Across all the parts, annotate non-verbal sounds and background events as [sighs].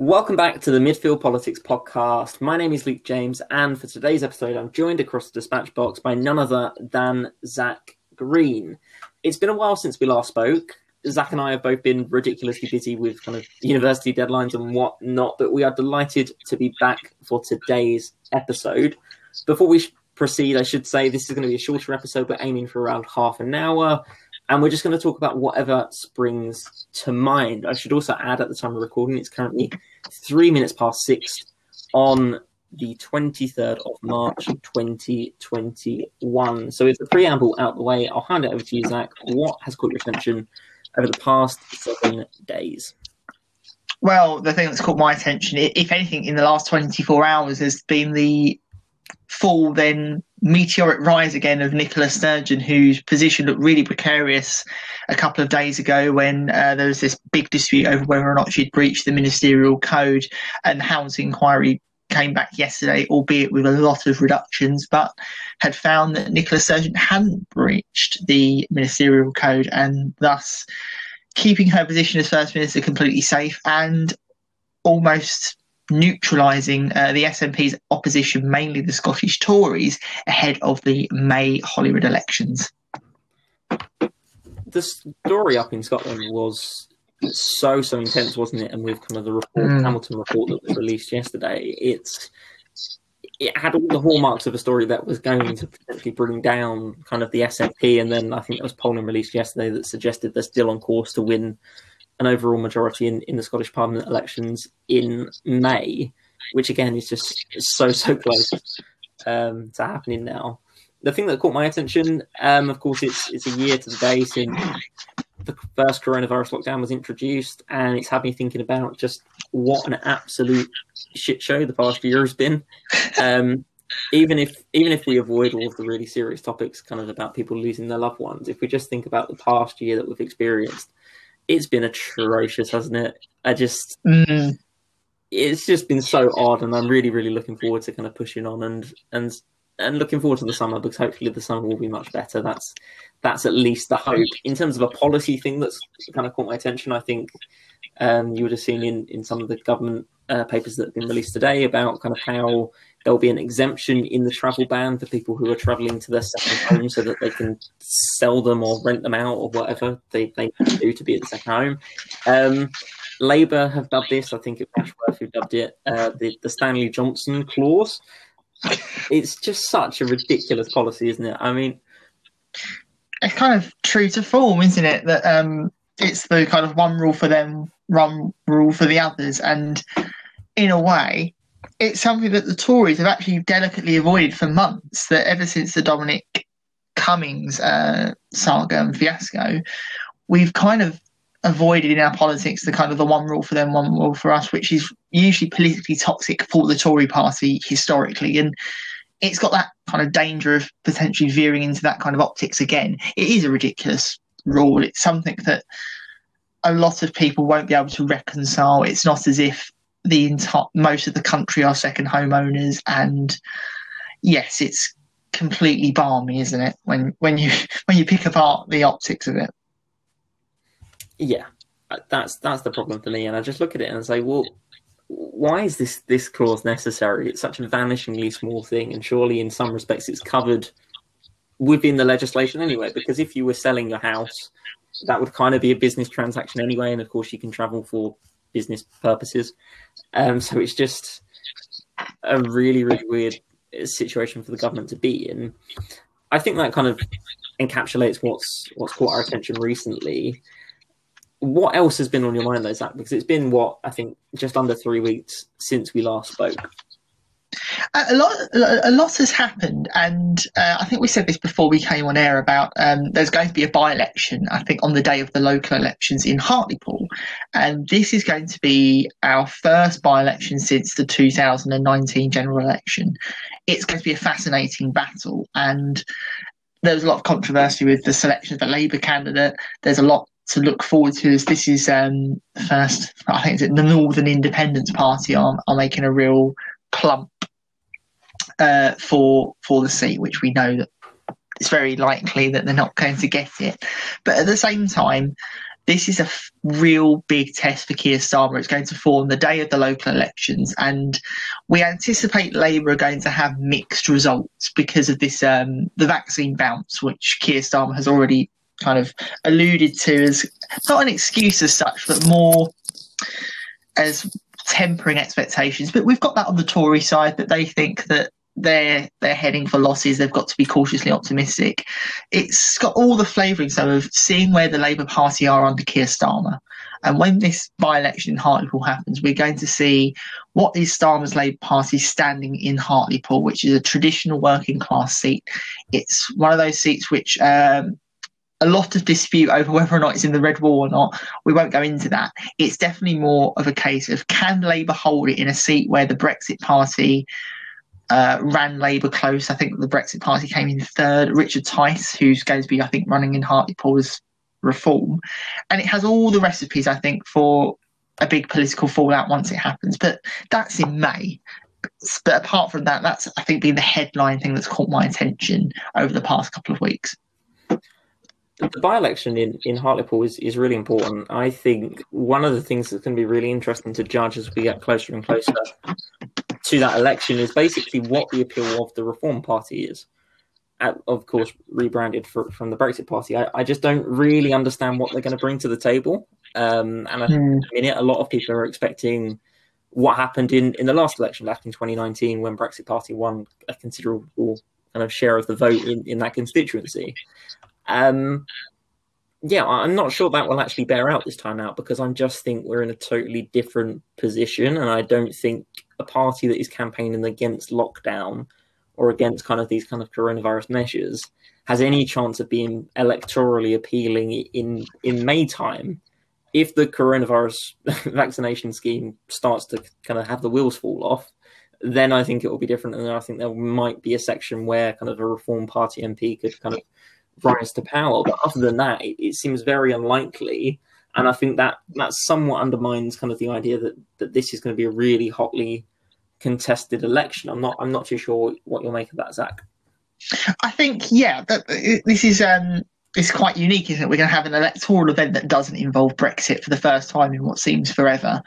Welcome back to the Midfield Politics Podcast. My name is Luke James, and for today's episode, I'm joined across the dispatch box by none other than Zach Green. It's been a while since we last spoke. Zach and I have both been ridiculously busy with kind of university deadlines and whatnot, but we are delighted to be back for today's episode. Before we proceed, I should say this is going to be a shorter episode. We're aiming for around half an hour and we're just going to talk about whatever springs to mind. I should also add at the time of recording, it's currently three minutes past six on the 23rd of March 2021. So, with the preamble out the way, I'll hand it over to you, Zach. What has caught your attention over the past seven days? Well, the thing that's caught my attention, if anything, in the last 24 hours has been the full then meteoric rise again of Nicola Sturgeon, whose position looked really precarious a couple of days ago when uh, there was this big dispute over whether or not she'd breached the ministerial code, and the housing inquiry came back yesterday, albeit with a lot of reductions, but had found that Nicola Sturgeon hadn't breached the ministerial code and thus keeping her position as First Minister completely safe and almost neutralising uh, the SNP's opposition, mainly the Scottish Tories, ahead of the May Holyrood elections. The story up in Scotland was so so intense, wasn't it? And with kind of the report, mm. Hamilton report that was released yesterday, it's it had all the hallmarks of a story that was going to potentially bring down kind of the SNP. And then I think there was polling released yesterday that suggested they're still on course to win an overall majority in, in the Scottish Parliament elections in May, which again is just so so close um, to happening now. The thing that caught my attention, um, of course, it's it's a year to the day since the first coronavirus lockdown was introduced, and it's had me thinking about just what an absolute shit show the past year has been. Um, even if even if we avoid all of the really serious topics, kind of about people losing their loved ones, if we just think about the past year that we've experienced, it's been atrocious, hasn't it? I just mm. it's just been so odd, and I'm really, really looking forward to kind of pushing on and and and looking forward to the summer because hopefully the summer will be much better. That's that's at least the hope. In terms of a policy thing that's kind of caught my attention, I think um, you would have seen in in some of the government uh, papers that have been released today about kind of how there'll be an exemption in the travel ban for people who are traveling to their second home so that they can sell them or rent them out or whatever they, they do to be at the second home. Um, Labour have dubbed this, I think it's Ashworth who dubbed it, uh, the, the Stanley Johnson clause. It's just such a ridiculous policy, isn't it? I mean, it's kind of true to form, isn't it? That um, it's the kind of one rule for them, one rule for the others. And in a way, it's something that the Tories have actually delicately avoided for months. That ever since the Dominic Cummings uh, saga and fiasco, we've kind of avoided in our politics the kind of the one rule for them, one rule for us, which is usually politically toxic for the Tory party historically. And it's got that kind of danger of potentially veering into that kind of optics again. It is a ridiculous rule. It's something that a lot of people won't be able to reconcile. It's not as if the entire most of the country are second homeowners, and yes, it's completely balmy, isn't it? When when you [laughs] when you pick apart the optics of it. Yeah, that's that's the problem for me, and I just look at it and say, well, why is this this clause necessary? It's such a vanishingly small thing, and surely in some respects it's covered within the legislation anyway. Because if you were selling your house, that would kind of be a business transaction anyway, and of course you can travel for business purposes. Um, so it's just a really, really weird situation for the government to be in. I think that kind of encapsulates what's what's caught our attention recently. What else has been on your mind though, Zach? Because it's been what I think just under three weeks since we last spoke a lot a lot has happened and uh, i think we said this before we came on air about um, there's going to be a by-election i think on the day of the local elections in hartlepool. And this is going to be our first by-election since the 2019 general election. It's going to be a fascinating battle and there was a lot of controversy with the selection of a labour candidate. There's a lot to look forward to as this is um, the first i think the northern independence party are, are making a real plump uh, for for the seat, which we know that it's very likely that they're not going to get it. But at the same time, this is a f- real big test for Keir Starmer. It's going to fall on the day of the local elections, and we anticipate Labour are going to have mixed results because of this um, the vaccine bounce, which Keir Starmer has already kind of alluded to as not an excuse as such, but more as tempering expectations. But we've got that on the Tory side that they think that they're they're heading for losses. They've got to be cautiously optimistic. It's got all the flavourings of seeing where the Labour Party are under Keir Starmer. And when this by-election in Hartlepool happens, we're going to see what is Starmer's Labour Party standing in Hartlepool, which is a traditional working class seat. It's one of those seats which um, a lot of dispute over whether or not it's in the red wall or not. We won't go into that. It's definitely more of a case of can Labour hold it in a seat where the Brexit Party uh, ran Labour close. I think the Brexit Party came in third. Richard Tice, who's going to be, I think, running in Hartlepool's reform. And it has all the recipes, I think, for a big political fallout once it happens. But that's in May. But apart from that, that's, I think, been the headline thing that's caught my attention over the past couple of weeks. The by election in, in Hartlepool is, is really important. I think one of the things that's going to be really interesting to judge as we get closer and closer to that election is basically what the appeal of the Reform Party is. of course, rebranded for, from the Brexit Party. I, I, just don't really understand what they're going to bring to the table. Um, and I think mm. in it, a lot of people are expecting what happened in, in the last election back in 2019 when Brexit Party won a considerable kind of share of the vote in, in that constituency. Um, yeah, I'm not sure that will actually bear out this time out because I just think we're in a totally different position, and I don't think a party that is campaigning against lockdown or against kind of these kind of coronavirus measures has any chance of being electorally appealing in in May time. If the coronavirus [laughs] vaccination scheme starts to kind of have the wheels fall off, then I think it will be different, and I think there might be a section where kind of a Reform Party MP could kind of rise to power. But other than that, it, it, seems very unlikely. And I think that that somewhat undermines kind of the idea that, that this is going to be a really hotly contested election. I'm not I'm not too sure what you'll make of that, Zach. I think yeah, that, this is um it's quite unique, isn't it? We're going to have an electoral event that doesn't involve Brexit for the first time in what seems forever,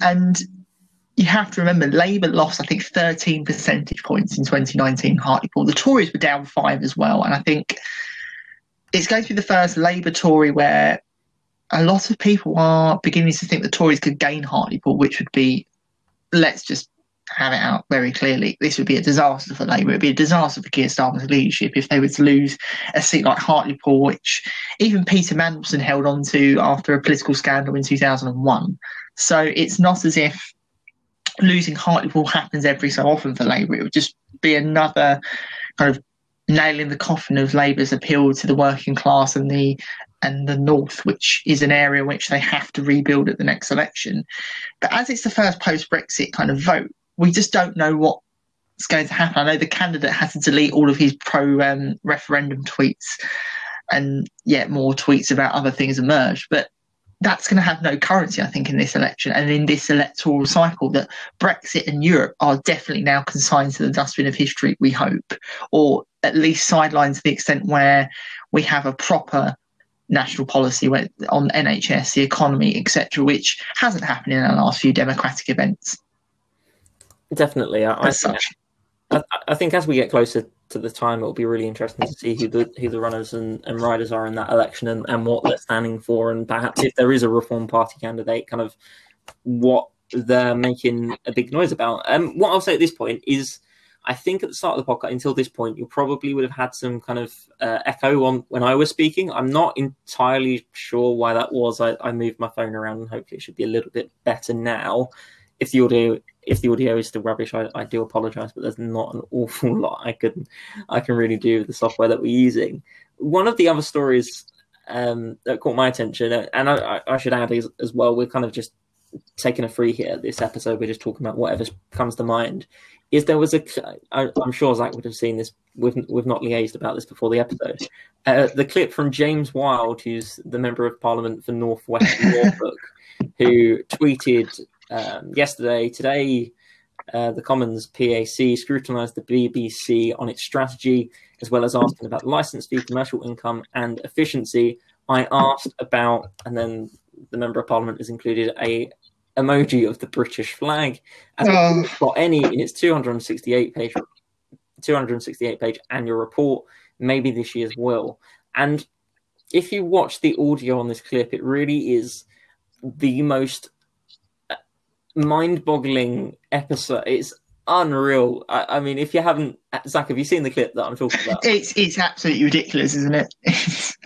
and you have to remember Labour lost, I think, 13 percentage points in 2019 Hartlepool. The Tories were down five as well, and I think it's going to be the first Labour Tory where a lot of people are beginning to think the Tories could gain Hartlepool, which would be, let's just have it out very clearly, this would be a disaster for Labour. It would be a disaster for Keir Starmer's leadership if they were to lose a seat like Hartlepool, which even Peter Mandelson held on to after a political scandal in 2001. So it's not as if losing Hartlepool happens every so often for Labour. It would just be another kind of nailing the coffin of Labour's appeal to the working class and the and the North, which is an area which they have to rebuild at the next election. But as it's the first post Brexit kind of vote, we just don't know what's going to happen. I know the candidate had to delete all of his pro um, referendum tweets, and yet more tweets about other things emerged. But that's going to have no currency, I think, in this election and in this electoral cycle. That Brexit and Europe are definitely now consigned to the dustbin of history, we hope, or at least sidelined to the extent where we have a proper national policy went on NHS, the economy, etc., which hasn't happened in the last few democratic events. Definitely, I, I, I, I think as we get closer to the time, it'll be really interesting to see who the who the runners and, and riders are in that election and, and what they're standing for, and perhaps if there is a Reform Party candidate, kind of what they're making a big noise about. Um, what I'll say at this point is, I think at the start of the podcast, until this point, you probably would have had some kind of uh, echo on when I was speaking. I'm not entirely sure why that was. I, I moved my phone around, and hopefully it should be a little bit better now. If the audio if the audio is still rubbish, I, I do apologize, but there's not an [laughs] awful lot I can I can really do with the software that we're using. One of the other stories um, that caught my attention, and I, I should add as, as, well, we're kind of just taking a free here. This episode, we're just talking about whatever comes to mind. Is there was a? I, I'm sure Zach would have seen this. We've we've not liaised about this before the episode. Uh, the clip from James Wild, who's the member of Parliament for North West [laughs] Norfolk, who tweeted um, yesterday. Today, uh, the Commons PAC scrutinised the BBC on its strategy, as well as asking about license fee, commercial income, and efficiency. I asked about, and then the member of parliament has included a emoji of the British flag. As Oh. got any in its 268 page 268 page annual report, maybe this year's will. And if you watch the audio on this clip, it really is the most uh, mind boggling episode. It's unreal. I, I mean, if you haven't, Zach, have you seen the clip that I'm talking about? It's it's absolutely ridiculous, isn't it? [laughs]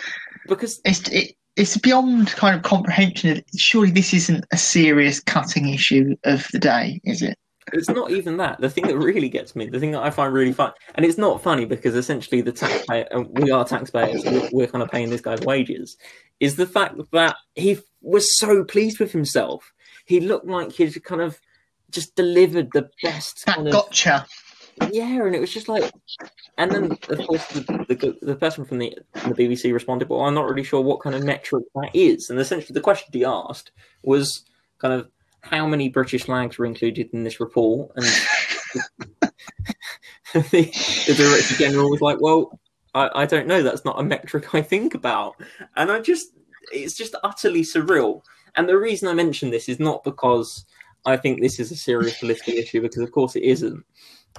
Because it's it, it's beyond kind of comprehension. Of, surely this isn't a serious cutting issue of the day, is it? it's not even that. The thing that really gets me, the thing that I find really fun, and it's not funny because essentially the taxpayer, and we are taxpayers, we're, we're kind of paying this guy's wages, is the fact that he was so pleased with himself. He looked like he'd kind of just delivered the best That kind of gotcha. Yeah, and it was just like, and then of course the the, the person from the the BBC responded, "Well, I'm not really sure what kind of metric that is." And essentially, the question he asked was kind of how many British flags were included in this report, and [laughs] the, the director general was like, "Well, I, I don't know. That's not a metric I think about," and I just it's just utterly surreal. And the reason I mention this is not because I think this is a serious [laughs] political issue, because of course it isn't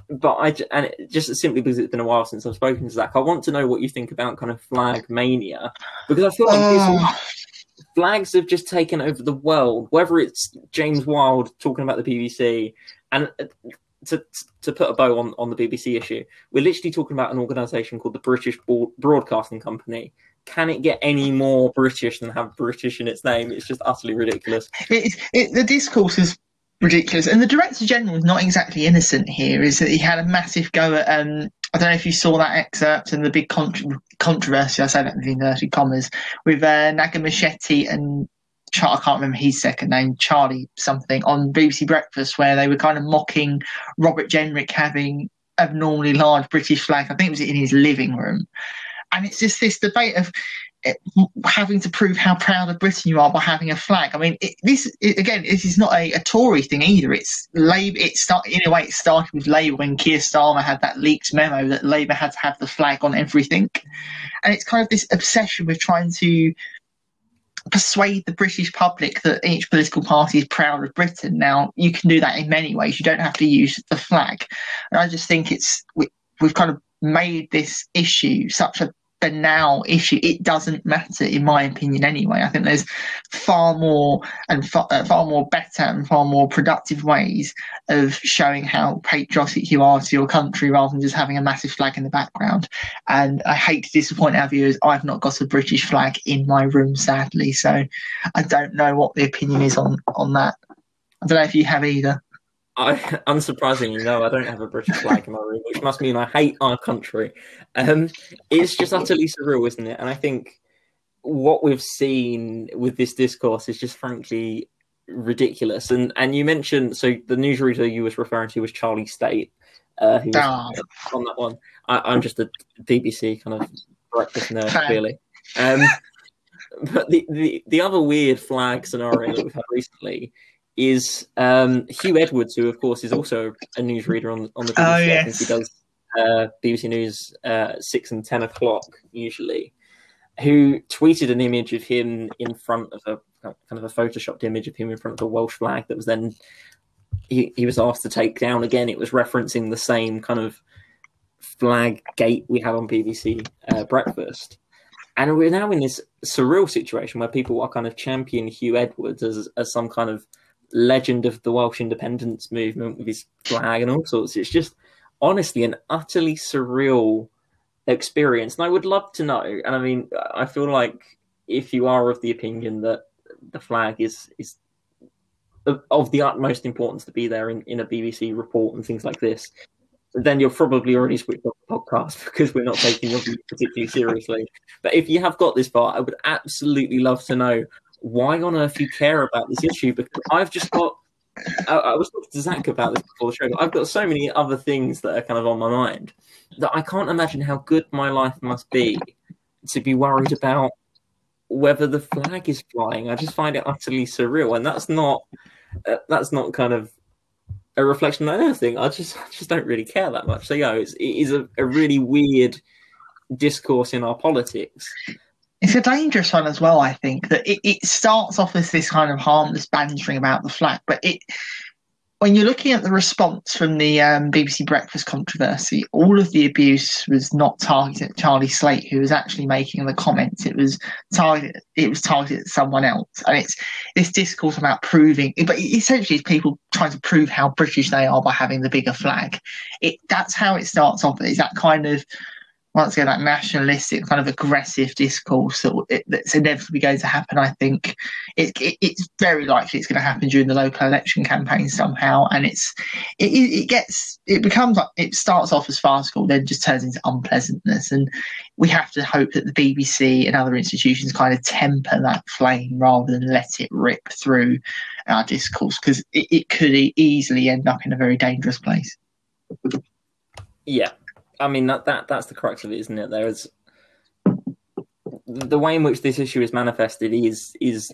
but I and it, just simply because it's been a while since I've spoken to Zach, I want to know what you think about kind of flag mania because I feel like this Oh, flags have just taken over the world. Whether it's James Wild talking about the BBC and uh, to to put a bow on on the BBC issue, we're literally talking about an organisation called the British Broadcasting Company. Can it get any more British than have British in its name? It's just utterly ridiculous. it, it, the discourse is ridiculous, and the director general is not exactly innocent here. Is that he had a massive go at? Um, I don't know if you saw that excerpt and the big contr controversy. I say that in inverted commas with uh, Naga Munchetty and Char- I can't remember his second name, Charlie something, on BBC Breakfast, where they were kind of mocking Robert Jenrick having abnormally large British flag. I think it was in his living room, and it's just this debate of having to prove how proud of Britain you are by having a flag. I mean, it, this it, again, this is not a, a Tory thing either. It's Labour. It start in a way. It started with Labour when Keir Starmer had that leaked memo that Labour had to have the flag on everything, and it's kind of this obsession with trying to persuade the British public that each political party is proud of Britain. Now, you can do that in many ways. You don't have to use the flag, and I just think it's we, we've kind of made this issue such a banal issue. It doesn't matter, in my opinion, anyway. I think there's far more and far, uh, far more better and far more productive ways of showing how patriotic you are to your country rather than just having a massive flag in the background. And I hate to disappoint our viewers. I've not got a British flag in my room, sadly. So I don't know what the opinion is on on that. I don't know if you have either. I, [laughs] unsurprisingly, no, I don't have a British flag in my room, which must mean I hate our country. Um, it's just utterly surreal, isn't it? And I think what we've seen with this discourse is just frankly ridiculous. And and you mentioned so the newsreader you was referring to was Charlie Stayt, uh, who was Ah. on that one. I, I'm just a BBC kind of breakfast nerd, clearly. Um, [laughs] but the, the the other weird flag scenario that we've had recently is um, Huw Edwards, who of course is also a newsreader on on the BBC. Oh, yes. he does uh, BBC News uh, six and ten o'clock usually. Who tweeted an image of him in front of a kind of a photoshopped image of him in front of a Welsh flag that was then he, he was asked to take down again. It was referencing the same kind of flag gate we had on BBC uh, Breakfast. And we're now in this surreal situation where people are kind of championing Huw Edwards as, as some kind of legend of the Welsh independence movement with his flag and all sorts. It's just honestly an utterly surreal experience. And I would love to know. And I mean, I feel like if you are of the opinion that the flag is is of- the utmost importance to be there in, in a BBC report and things like this, then you're probably already switched off the podcast [laughs] because we're not taking your view particularly seriously. But if you have got this far, I would absolutely love to know why on earth you care about this issue because I've just got. I, I was talking to Zach about this before the show. I've got so many other things that are kind of on my mind that I can't imagine how good my life must be to be worried about whether the flag is flying. I just find it utterly surreal, and that's not uh, that's not kind of a reflection on anything. I just I just don't really care that much. So yeah, it's, it is a, a really weird discourse in our politics. It's a dangerous one as well. I think that it, it starts off as this kind of harmless bantering about the flag, but it when you're looking at the response from the um, BBC Breakfast controversy, all of the abuse was not targeted at Charlie Slate, who was actually making the comments. It was targeted. It was targeted at someone else, and it's this discourse about proving. But essentially, it's people trying to prove how British they are by having the bigger flag. It that's how it starts off. Is that kind of once again that nationalistic kind of aggressive discourse that, that's inevitably going to happen. I think it, it, it's very likely it's going to happen during the local election campaign somehow, and it's it, it gets it becomes like it starts off as farcical, then just turns into unpleasantness, and we have to hope that the BBC and other institutions kind of temper that flame rather than let it rip through our discourse because it, it could easily end up in a very dangerous place. Yeah, I mean that that that's the crux of it, isn't it? There is the way in which this issue is manifested is is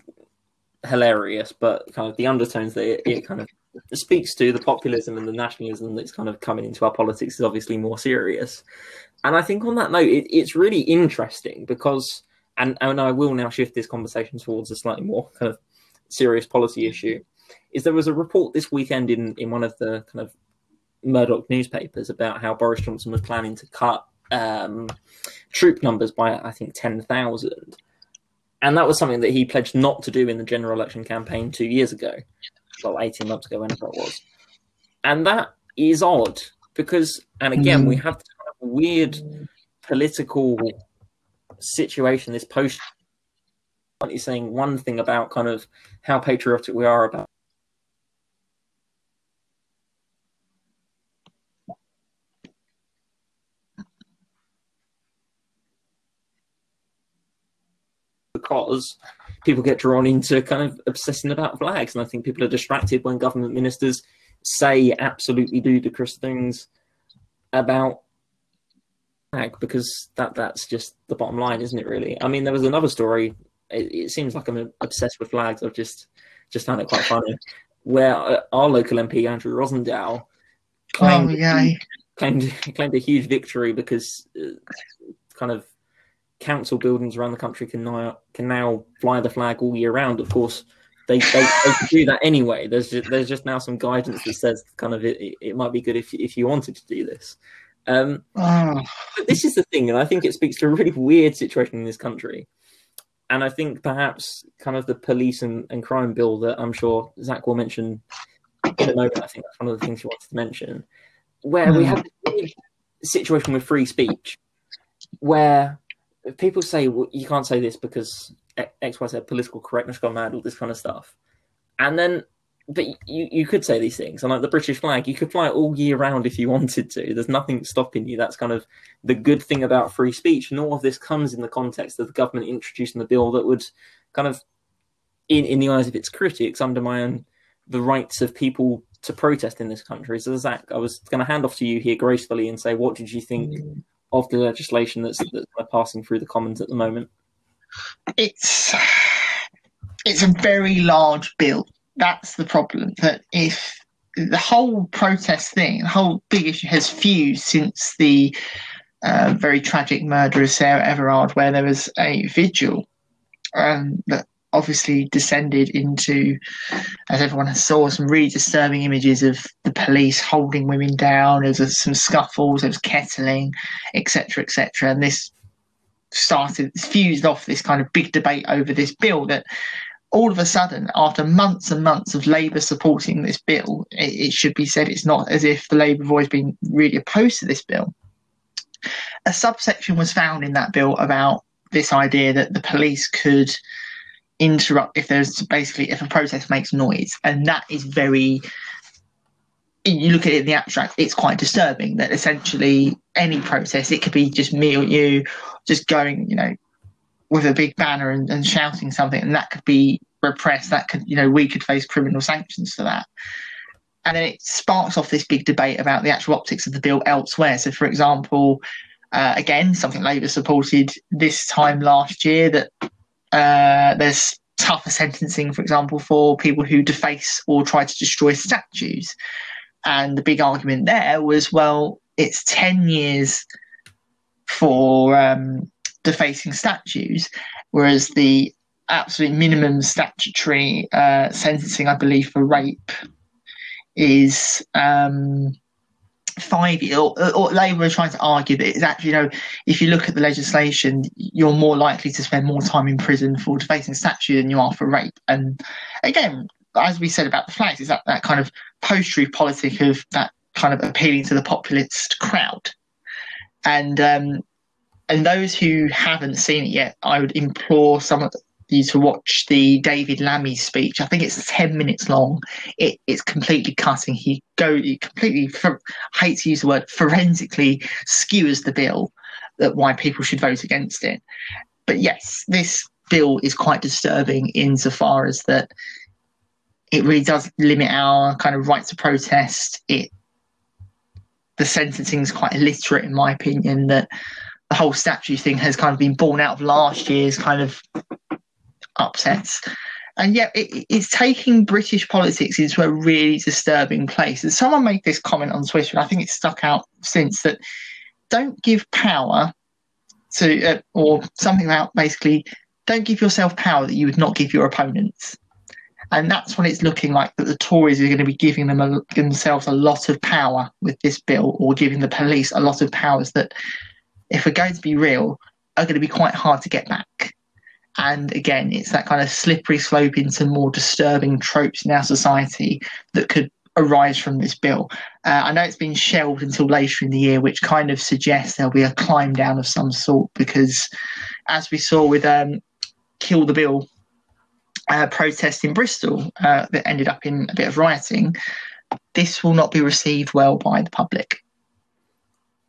hilarious, but kind of the undertones that it, it kind of speaks to the populism and the nationalism that's kind of coming into our politics is obviously more serious. And I think on that note, it, it's really interesting because, and, and I will now shift this conversation towards a slightly more kind of serious policy issue. Is there was a report this weekend in, in one of the kind of Murdoch newspapers about how Boris Johnson was planning to cut um, troop numbers by, I think, 10,000. And that was something that he pledged not to do in the general election campaign two years ago, well, 18 months ago, whenever it was. And that is odd because, and again, mm. we have this kind of weird political situation, this post is saying one thing about kind of how patriotic we are about because people get drawn into kind of obsessing about flags. And I think people are distracted when government ministers say absolutely ludicrous things about flag because that that's just the bottom line, isn't it? Really. I mean, there was another story. It, it seems like I'm obsessed with flags. I've just just found it quite funny, where uh, our local MP Andrew Rosindell claimed, oh, yeah. claimed claimed a huge victory because uh, kind of council buildings around the country can now can now fly the flag all year round. Of course, they they, they do that anyway. There's just, there's just now some guidance that says kind of it, it might be good if if you wanted to do this. Um, oh. But this is the thing, and I think it speaks to a really weird situation in this country. And I think perhaps kind of the police and, and crime bill that I'm sure Zach will mention in a moment. I think that's one of the things he wanted to mention, where mm. we hmm. have this situation with free speech, where people say well, you can't say this because X, Y, Z, political correctness gone mad, all this kind of stuff, and then but you you could say these things, and like the British flag, you could fly it all year round if you wanted to. There's nothing stopping you. That's kind of the good thing about free speech, and all of this comes in the context of the government introducing the bill that would kind of, in in the eyes of its critics, undermine the rights of people to protest in this country. So Zach, I was going to hand off to you here gracefully and say, what did you think mm of the legislation that's, that's passing through the Commons at the moment? It's it's a very large bill. That's the problem. That if the whole protest thing, the whole big issue has fused since the uh, very tragic murder of Sarah Everard, where there was a vigil um, that obviously descended into, as everyone saw, some really disturbing images of the police holding women down. There was some scuffles, there was kettling, etc., etc. And this started, fused off this kind of big debate over this bill that all of a sudden, after months and months of Labour supporting this bill, it, it should be said it's not as if the Labour have always been really opposed to this bill. A subsection was found in that bill about this idea that the police could interrupt if there's basically if a process makes noise, and that is very. You look at it in the abstract; it's quite disturbing that essentially any process it could be just me or you, just going, you know, with a big banner and, and shouting something, and that could be repressed. That could, you know, we could face criminal sanctions for that and then it sparks off this big debate about the actual optics of the bill elsewhere. So, for example, uh, again, something Labour supported this time last year that uh, there's tougher sentencing, for example, for people who deface or try to destroy statues. And the big argument there was, well, it's 10 years for um, defacing statues. whereas the absolute minimum statutory uh, sentencing, I believe, for rape is um, five years. Or, or Labour are trying to argue that it's actually, you know, if you look at the legislation, you're more likely to spend more time in prison for defacing statute than you are for rape. And again, as we said about the flags, is that that kind of post-truth politic of that kind of appealing to the populist crowd. And um, and those who haven't seen it yet, I would implore some of you to watch the David Lammy speech. I think it's ten minutes long. It, it's completely cutting. He go he completely for, I hate to use the word forensically skewers the bill that why people should vote against it. But yes, this bill is quite disturbing insofar as that it really does limit our kind of right to protest. It the sentencing is quite illiterate, in my opinion. That the whole statue thing has kind of been born out of last year's kind of upsets. And yet, it, it's taking British politics into a really disturbing place. And someone made this comment on Twitter, and I think it's stuck out since that don't give power to, uh, or something about basically, don't give yourself power that you would not give your opponents. And that's what it's looking like that the Tories are going to be giving them a, themselves a lot of power with this bill, or giving the police a lot of powers that, if we're going to be real, are going to be quite hard to get back. And again, it's that kind of slippery slope into more disturbing tropes in our society that could arise from this bill. Uh, I know it's been shelved until later in the year, which kind of suggests there'll be a climb down of some sort because, as we saw with um, Kill the Bill uh, protest in Bristol uh, that ended up in a bit of rioting, this will not be received well by the public.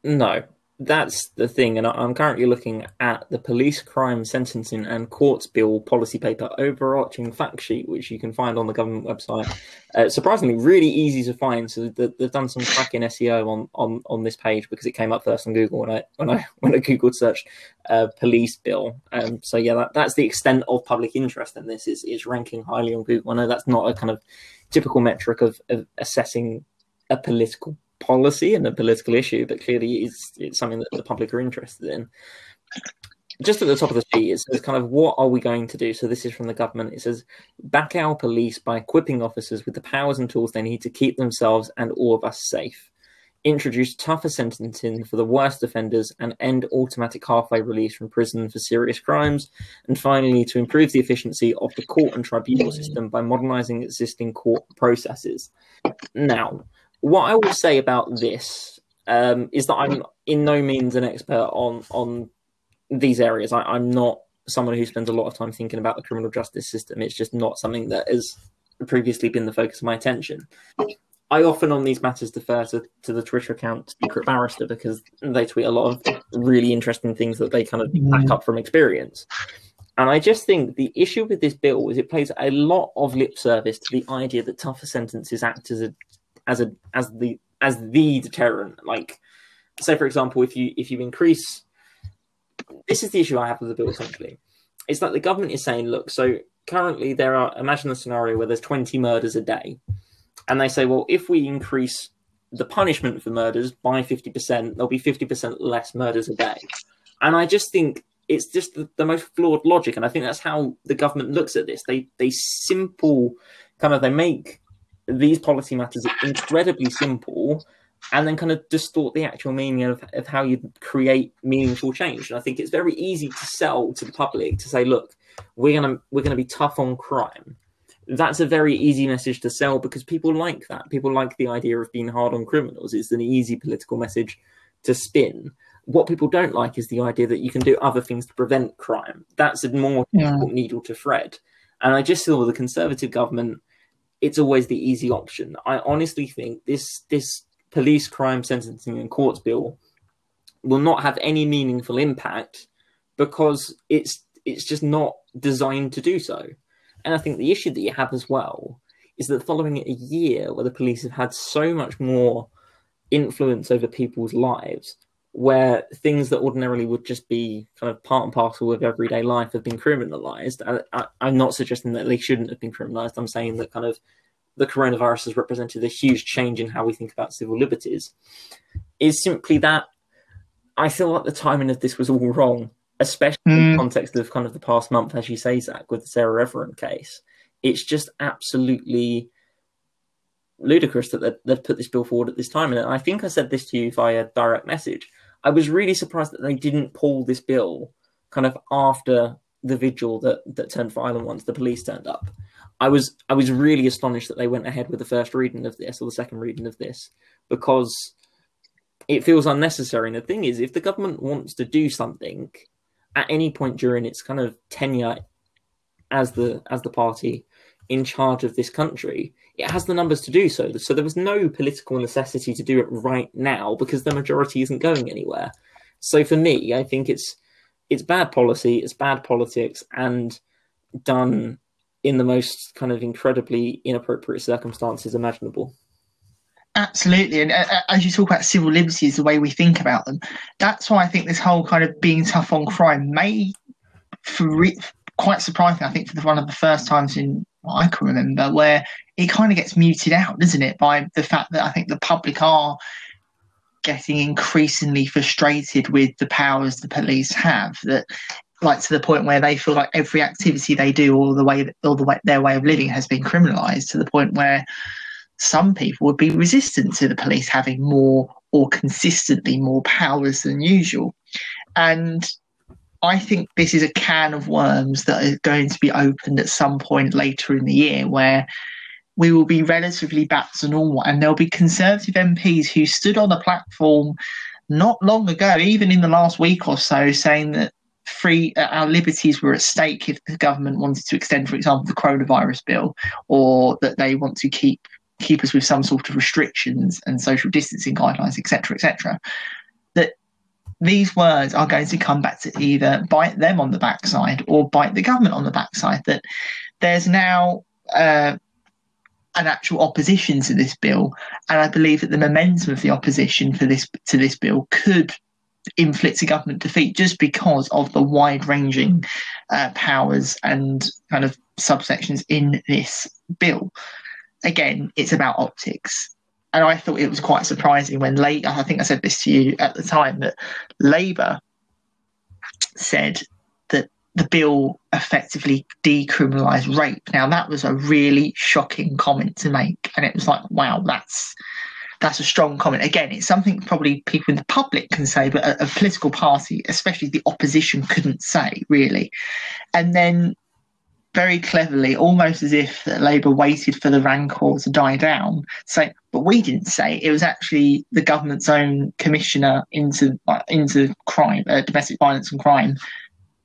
No, that's the thing, and I'm currently looking at the police crime sentencing and courts bill policy paper overarching fact sheet, which you can find on the government website. Uh, surprisingly, really easy to find. So they've done some cracking SEO on, on, on this page because it came up first on Google when I when I [laughs] when I googled search uh, police bill. Um, so yeah, that, that's the extent of public interest in this. Is is ranking highly on Google. I know that's not a kind of typical metric of, of assessing a political policy and a political issue, but clearly it's, it's something that the public are interested in. Just at the top of the sheet, it says kind of what are we going to do? So this is from the government. It says back our police by equipping officers with the powers and tools they need to keep themselves and all of us safe. Introduce tougher sentencing for the worst offenders and end automatic halfway release from prison for serious crimes. And finally, to improve the efficiency of the court and tribunal system by modernising existing court processes. Now, what I will say about this um, is that I'm in no means an expert on on these areas. I, I'm not someone who spends a lot of time thinking about the criminal justice system. It's just not something that has previously been the focus of my attention. I often on these matters defer to, to the Twitter account Secret Barrister because they tweet a lot of really interesting things that they kind of back up from experience. And I just think the issue with this bill is it plays a lot of lip service to the idea that tougher sentences act as a as a as the as the deterrent. Like, say for example, if you if you increase, this is the issue I have with the bill essentially. It's like the government is saying, look, so currently there are imagine a scenario where there's 20 murders a day, and they say, well, if we increase the punishment for murders by 50%, there'll be 50% less murders a day. And I just think it's just the, the, most flawed logic. And I think that's how the government looks at this. They they simple kind of they make these policy matters are incredibly simple and then kind of distort the actual meaning of, of how you create meaningful change. And I think it's very easy to sell to the public to say, look, we're gonna we're gonna be tough on crime. That's a very easy message to sell because people like that. People like the idea of being hard on criminals. It's an easy political message to spin. What people don't like is the idea that you can do other things to prevent crime. That's a more yeah. needle to thread. And I just saw the Conservative government it's always the easy option. I honestly think this this police crime sentencing and courts bill will not have any meaningful impact because it's it's just not designed to do so. And I think the issue that you have as well is that following a year where the police have had so much more influence over people's lives, where things that ordinarily would just be kind of part and parcel of everyday life have been criminalized. I, am not suggesting that they shouldn't have been criminalized. I'm saying that kind of the coronavirus has represented a huge change in how we think about civil liberties. Is simply that I feel like the timing of this was all wrong. especially mm. in the context of kind of the past month, as you say, Zach, with the Sarah Everard case. It's just absolutely ludicrous that they've put this bill forward at this time. And I think I said this to you via direct message. I was really surprised that they didn't pull this bill kind of after the vigil that, that turned violent once the police turned up. I was I was really astonished that they went ahead with the first reading of this or the second reading of this because it feels unnecessary. And the thing is, if the government wants to do something at any point during its kind of tenure as the as the party in charge of this country, it has the numbers to do so. So there was no political necessity to do it right now because the majority isn't going anywhere. So for me, I think it's it's bad policy, it's bad politics, and done in the most kind of incredibly inappropriate circumstances imaginable. Absolutely, and uh, uh, as you talk about civil liberties, the way we think about them, that's why I think this whole kind of being tough on crime may, for re- quite surprising, I think for the, one of the first times in I can remember, where it kind of gets muted out, doesn't it, by the fact that I think the public are getting increasingly frustrated with the powers the police have. That like to the point where they feel like every activity they do or the way or the way their way of living has been criminalized to the point where some people would be resistant to the police having more or consistently more powers than usual and I think this is a can of worms that is going to be opened at some point later in the year where we will be relatively back to normal and there'll be Conservative MPs who stood on a platform not long ago, even in the last week or so, saying that free uh, our liberties were at stake if the government wanted to extend, for example, the coronavirus bill, or that they want to keep keep us with some sort of restrictions and social distancing guidelines, etc., etc. These words are going to come back to either bite them on the backside or bite the government on the backside. That there's now uh, an actual opposition to this bill, and I believe that the momentum of the opposition for this to this bill could inflict a government defeat just because of the wide-ranging uh, powers and kind of subsections in this bill. Again, it's about optics and I thought it was quite surprising when late. I think I said this to you at the time that Labour said that the bill effectively decriminalised rape. Now that was a really shocking comment to make, and it was like, wow, that's that's a strong comment. Again, it's something probably people in the public can say, but a, a political party, especially the opposition, couldn't say really. And then very cleverly, almost as if Labour waited for the rancor to die down, say, but we didn't say it was actually the government's own commissioner into uh, into crime, uh, domestic violence and crime,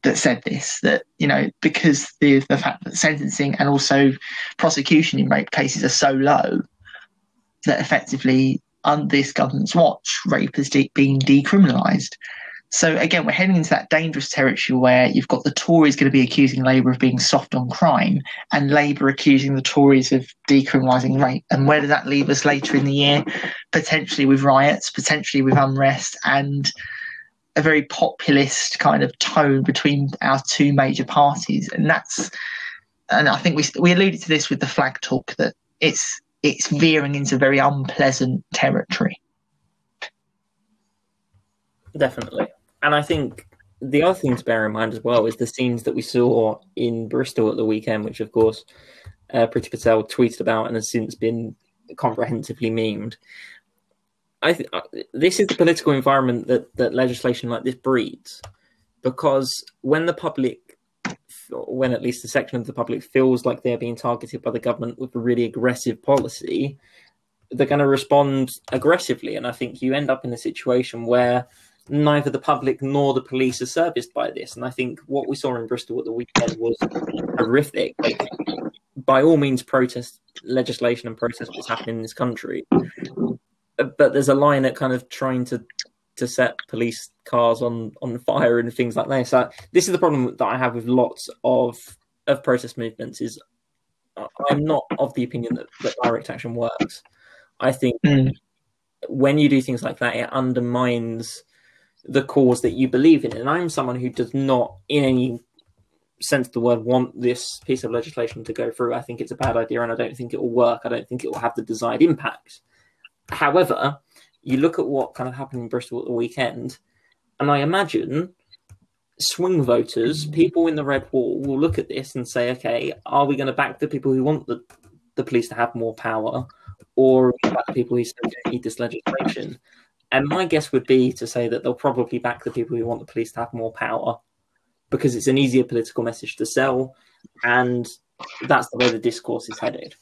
that said this. That you know because the the fact that sentencing and also prosecution in rape cases are so low, that effectively on this government's watch, rape has de- been decriminalised. So again, we're heading into that dangerous territory where you've got the Tories going to be accusing Labour of being soft on crime, and Labour accusing the Tories of decriminalising rape. And where does that leave us later in the year? Potentially with riots, potentially with unrest, and a very populist kind of tone between our two major parties. And that's, and I think we we alluded to this with the flag talk that it's it's veering into very unpleasant territory. Definitely. And I think the other thing to bear in mind as well is the scenes that we saw in Bristol at the weekend, which of course uh, Priti Patel tweeted about and has since been comprehensively memed. I th- uh, this is the political environment that, that legislation like this breeds, because when the public, when at least a section of the public feels like they're being targeted by the government with a really aggressive policy, they're going to respond aggressively, and I think you end up in a situation where neither the public nor the police are serviced by this. And I think what we saw in Bristol at the weekend was horrific. By all means, protest legislation and protest what's happening in this country. But there's a line at kind of trying to to set police cars on on fire and things like that. So this is the problem that I have with lots of of protest movements. Is I'm not of the opinion that, that direct action works. I think mm. when you do things like that, it undermines the cause that you believe in. And I'm someone who does not, in any sense of the word, want this piece of legislation to go through. I think it's a bad idea and I don't think it will work. I don't think it will have the desired impact. However, you look at what kind of happened in Bristol at the weekend, and I imagine swing voters, people in the red wall, will look at this and say, okay, are we going to back the people who want the, the police to have more power, or back the people who say we need this legislation? And my guess would be to say that they'll probably back the people who want the police to have more power because it's an easier political message to sell, and that's the way the discourse is headed.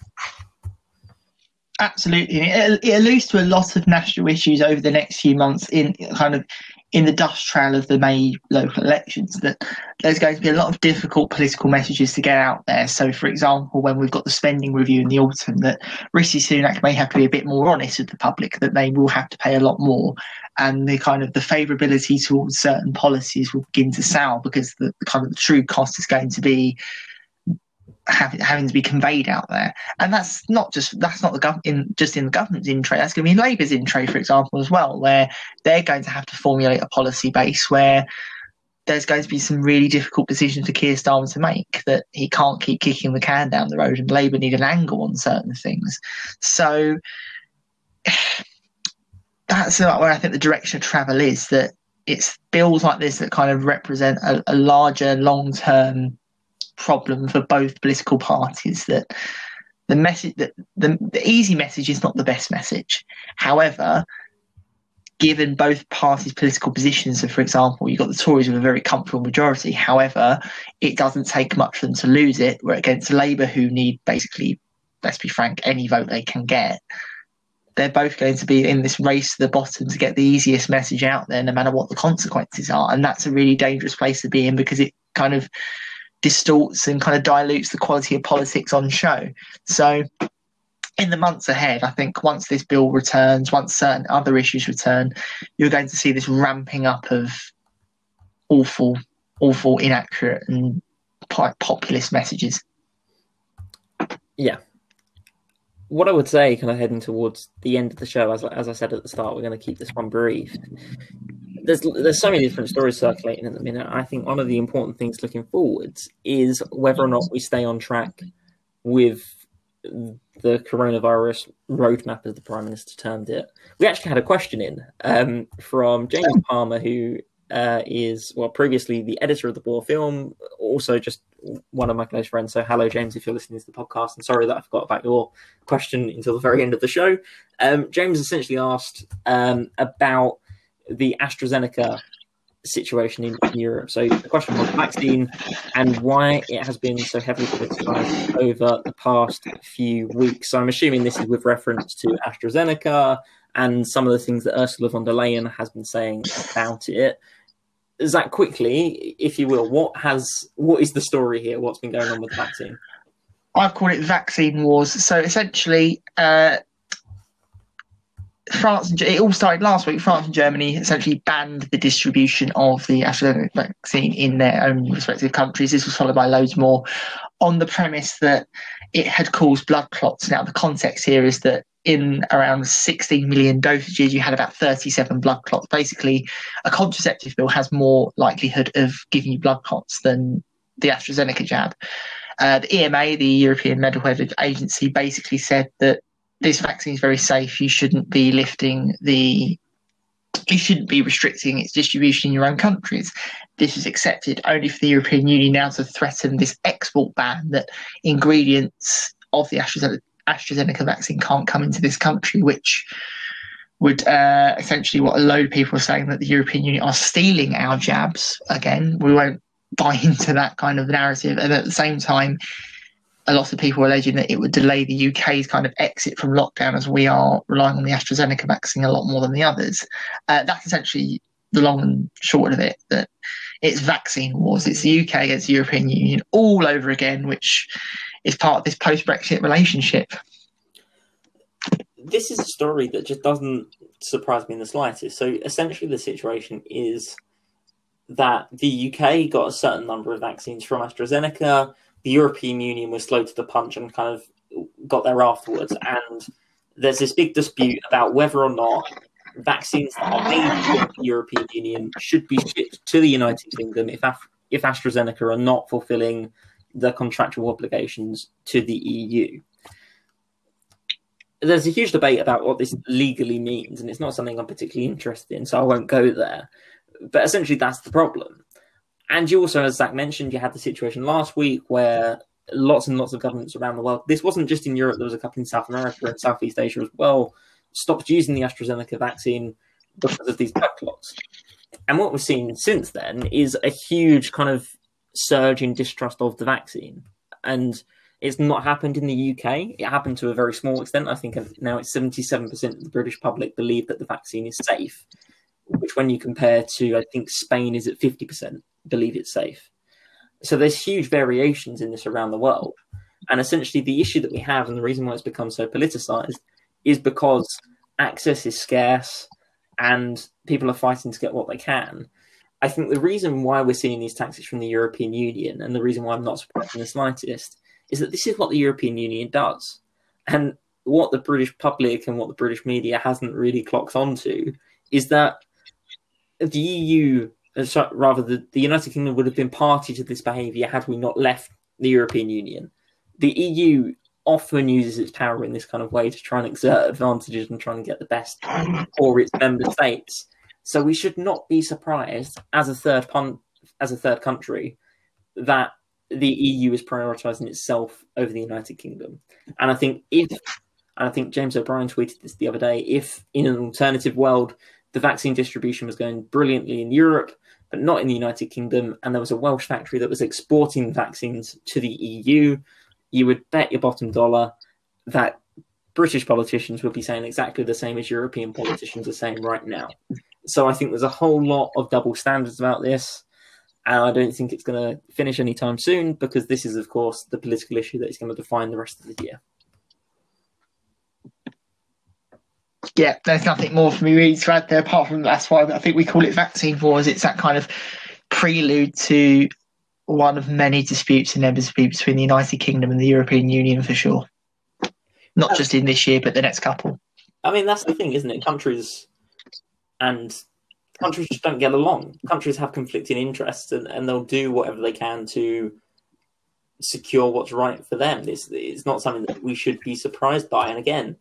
Absolutely, it, it alludes to a lot of national issues over the next few months in kind of in the dust trail of the May local elections that there's going to be a lot of difficult political messages to get out there. So, for example, when we've got the spending review in the autumn, that Rishi Sunak may have to be a bit more honest with the public that they will have to pay a lot more, and the kind of the favourability towards certain policies will begin to sour because the, the kind of the true cost is going to be having, having to be conveyed out there, and that's not just that's not the gov- in just in the government's in trade. That's going to be in Labour's in trade, for example, as well, where they're going to have to formulate a policy base where there's going to be some really difficult decisions for Keir Starmer to make. That he can't keep kicking the can down the road, and Labour need an angle on certain things. So [sighs] that's where I think the direction of travel is. That it's bills like this that kind of represent a, a larger, long term problem for both political parties that the message that the, the easy message is not the best message. However, given both parties' political positions, so for example, you've got the Tories with a very comfortable majority. However, it doesn't take much for them to lose it. We're against Labour, who need basically, let's be frank, any vote they can get. They're both going to be in this race to the bottom to get the easiest message out there, no matter what the consequences are. And that's a really dangerous place to be in because it kind of distorts and kind of dilutes the quality of politics on show. So, in the months ahead, I think once this bill returns, once certain other issues return, you're going to see this ramping up of awful, awful, inaccurate, and populist messages. Yeah. What I would say, kind of heading towards the end of the show, as, as I said at the start, we're going to keep this one brief there's there's so many different stories circulating at the minute. I think one of the important things looking forwards is whether or not we stay on track with the coronavirus roadmap, as the prime minister termed it. We actually had a question in um, from James Palmer, who uh, is well previously the editor of the Boar Film, also just one of my close friends. So hello, James, if you're listening to the podcast. And sorry that I forgot about your question until the very end of the show. Um, James essentially asked um, about the AstraZeneca situation in, in, Europe. So the question was vaccine and why it has been so heavily politicized over the past few weeks. So I'm assuming this is with reference to AstraZeneca and some of the things that Ursula von der Leyen has been saying about it. Zach, quickly, if you will, what has what is the story here? What's been going on with the vaccine? I've called it vaccine wars. So essentially, uh, France and it all started last week. France and Germany essentially banned the distribution of the AstraZeneca vaccine in their own respective countries. This was followed by loads more, on the premise that it had caused blood clots. Now the context here is that in around 16 million dosages, you had about 37 blood clots. Basically, a contraceptive pill has more likelihood of giving you blood clots than the AstraZeneca jab. Uh, the EMA, the European Medical Agency, basically said that this vaccine is very safe. You shouldn't be lifting the you shouldn't be restricting its distribution in your own countries. This is accepted only for the European Union now to threaten this export ban that ingredients of the AstraZeneca, AstraZeneca vaccine can't come into this country, which would uh, essentially what a load of people are saying that the European Union are stealing our jabs. Again, we won't buy [laughs] into that kind of narrative. And at the same time, a lot of people are alleging that it would delay the UK's kind of exit from lockdown as we are relying on the AstraZeneca vaccine a lot more than the others. Uh, that's essentially the long and short of it that it's vaccine wars. It's the UK against the European Union all over again, which is part of this post Brexit relationship. This is a story that just doesn't surprise me in the slightest. So essentially, the situation is that the UK got a certain number of vaccines from AstraZeneca the European Union was slow to the punch and kind of got there afterwards. And there's this big dispute about whether or not vaccines that are made in the European Union should be shipped to the United Kingdom if Af- if AstraZeneca are not fulfilling the contractual obligations to the EU. There's a huge debate about what this legally means, and it's not something I'm particularly interested in, so I won't go there. But essentially, that's the problem and you also, as Zach mentioned, you had the situation last week where lots and lots of governments around the world, this wasn't just in Europe, there was a couple in South America and Southeast Asia as well, stopped using the AstraZeneca vaccine because of these backlogs. And what we've seen since then is a huge kind of surge in distrust of the vaccine. And it's not happened in the UK. It happened to a very small extent. I think now it's 77% of the British public believe that the vaccine is safe, which, when you compare to, I think Spain is at 50% believe it's safe. So there's huge variations in this around the world. And essentially, the issue that we have and the reason why it's become so politicized is because access is scarce and people are fighting to get what they can. I think the reason why we're seeing these taxes from the European Union and the reason why I'm not surprised in the slightest is that this is what the European Union does. And what the British public and what the British media hasn't really clocked onto is that the EU, uh, rather the, the United Kingdom, would have been party to this behaviour had we not left the European Union. The EU often uses its power in this kind of way to try and exert advantages and try and get the best for its member states. So we should not be surprised as a third pun- as a third country that the EU is prioritizing itself over the United Kingdom. And I think if and I think James O'Brien tweeted this the other day, if in an alternative world the vaccine distribution was going brilliantly in Europe, but not in the United Kingdom, and there was a Welsh factory that was exporting vaccines to the EU, you would bet your bottom dollar that British politicians would be saying exactly the same as European politicians are saying right now. So I think there's a whole lot of double standards about this. And I don't think it's going to finish anytime soon because this is, of course, the political issue that is going to define the rest of the year. Yeah, there's nothing more for me really to add there apart from that's why I think we call it vaccine wars. It's that kind of prelude to one of many disputes in inevitably between the United Kingdom and the European Union for sure. Not just in this year, but the next couple. I mean, that's the thing, isn't it? Countries and countries just don't get along. Countries have conflicting interests, and, and they'll do whatever they can to secure what's right for them. It's, is not something that we should be surprised by. And again,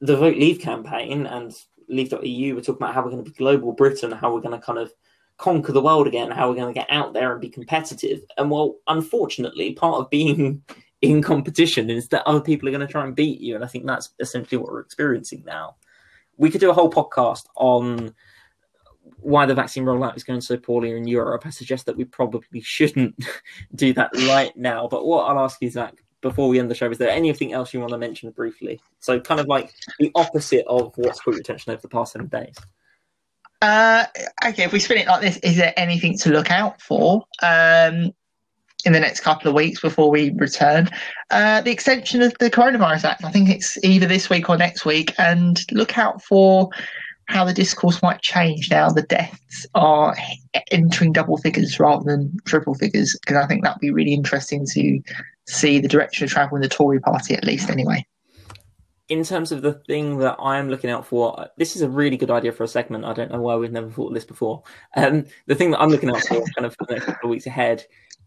the Vote Leave campaign and Leave.eu were talking about how we're going to be global Britain, how we're going to kind of conquer the world again, how we're going to get out there and be competitive. And well, unfortunately, part of being [laughs] in competition is that other people are going to try and beat you. And I think that's essentially what we're experiencing now. We could do a whole podcast on why the vaccine rollout is going so poorly in Europe. I suggest that we probably shouldn't [laughs] do that right now. But what I'll ask you, Zach, before we end the show, is there anything else you want to mention briefly? So, kind of like the opposite of what's caught your attention over the past seven days. Uh, okay, if we spin it like this, is there anything to look out for um, in the next couple of weeks before we return? Uh, the extension of the Coronavirus Act, I think it's either this week or next week, and look out for how the discourse might change now the deaths are entering double figures rather than triple figures, because I think that'd be really interesting to see the direction of travel in the Tory party, at least, anyway in terms of the thing that I'm looking out for, this is a really good idea for a segment. I don't know why we've never thought of this before. Um, the thing that I'm looking out for, kind of for the next couple of weeks ahead,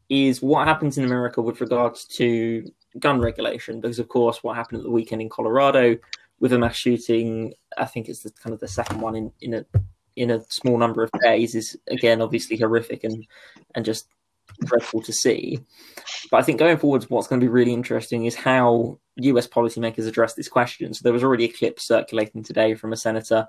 is what happens in America with regards to gun regulation. Because, of course, what happened at the weekend in Colorado with a mass shooting, I think it's the, kind of the second one in, in a in a small number of days, is again obviously horrific and and just dreadful to see. But I think going forwards, what's going to be really interesting is how US policymakers address this question. So there was already a clip circulating today from a senator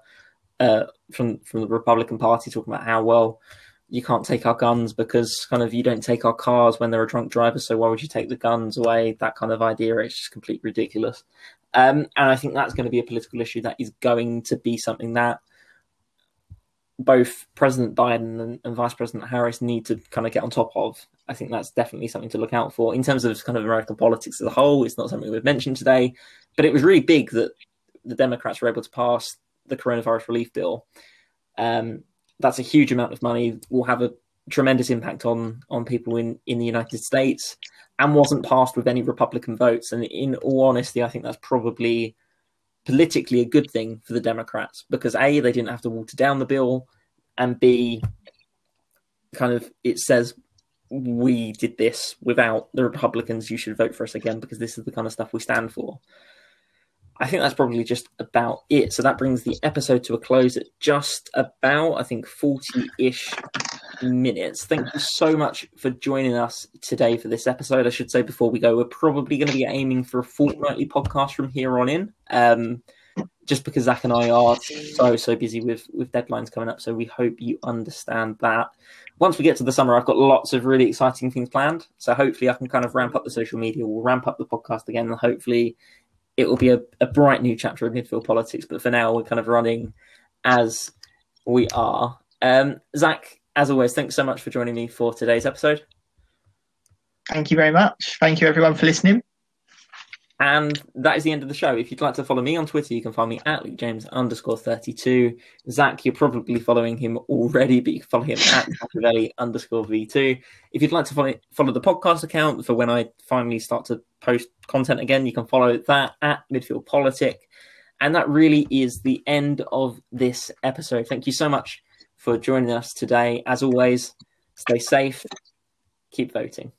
uh, from from the Republican Party talking about how well you can't take our guns because kind of you don't take our cars when there are drunk drivers. So why would you take the guns away? That kind of idea is just completely ridiculous. Um, and I think that's going to be a political issue that is going to be something that both President Biden and, and, Vice President Harris need to kind of get on top of. I think that's definitely something to look out for in terms of kind of American politics as a whole. It's not something we've mentioned today, but it was really big that the Democrats were able to pass the coronavirus relief bill. Um, that's a huge amount of money. Will have a tremendous impact on on people in in the United States, and wasn't passed with any Republican votes. And in all honesty, I think that's probably politically a good thing for the Democrats because A, they didn't have to water down the bill, and B, kind of it says we did this without the Republicans, you should vote for us again because this is the kind of stuff we stand for. I think that's probably just about it. So that brings the episode to a close at just about, I think, 40 ish minutes. Thank you so much for joining us today for this episode. I should say before we go, we're probably going to be aiming for a fortnightly podcast from here on in. Um, just because Zach and I are so so busy with with deadlines coming up, so we hope you understand that. Once we get to the summer, I've got lots of really exciting things planned. So hopefully, I can kind of ramp up the social media. We'll ramp up the podcast again, and hopefully, it will be a, a bright new chapter of midfield politics. But for now, we're kind of running as we are. Um, Zach, as always, thanks so much for joining me for today's episode. Thank you very much. Thank you, everyone, for listening. And that is the end of the show. If you'd like to follow me on Twitter, you can find me at Luke James underscore 32. Zach, you're probably following him already, but you can follow him at [laughs] Machiavelli underscore V2. If you'd like to follow, follow the podcast account for when I finally start to post content again, you can follow that at Midfield Politic. And that really is the end of this episode. Thank you so much for joining us today. As always, stay safe, keep voting.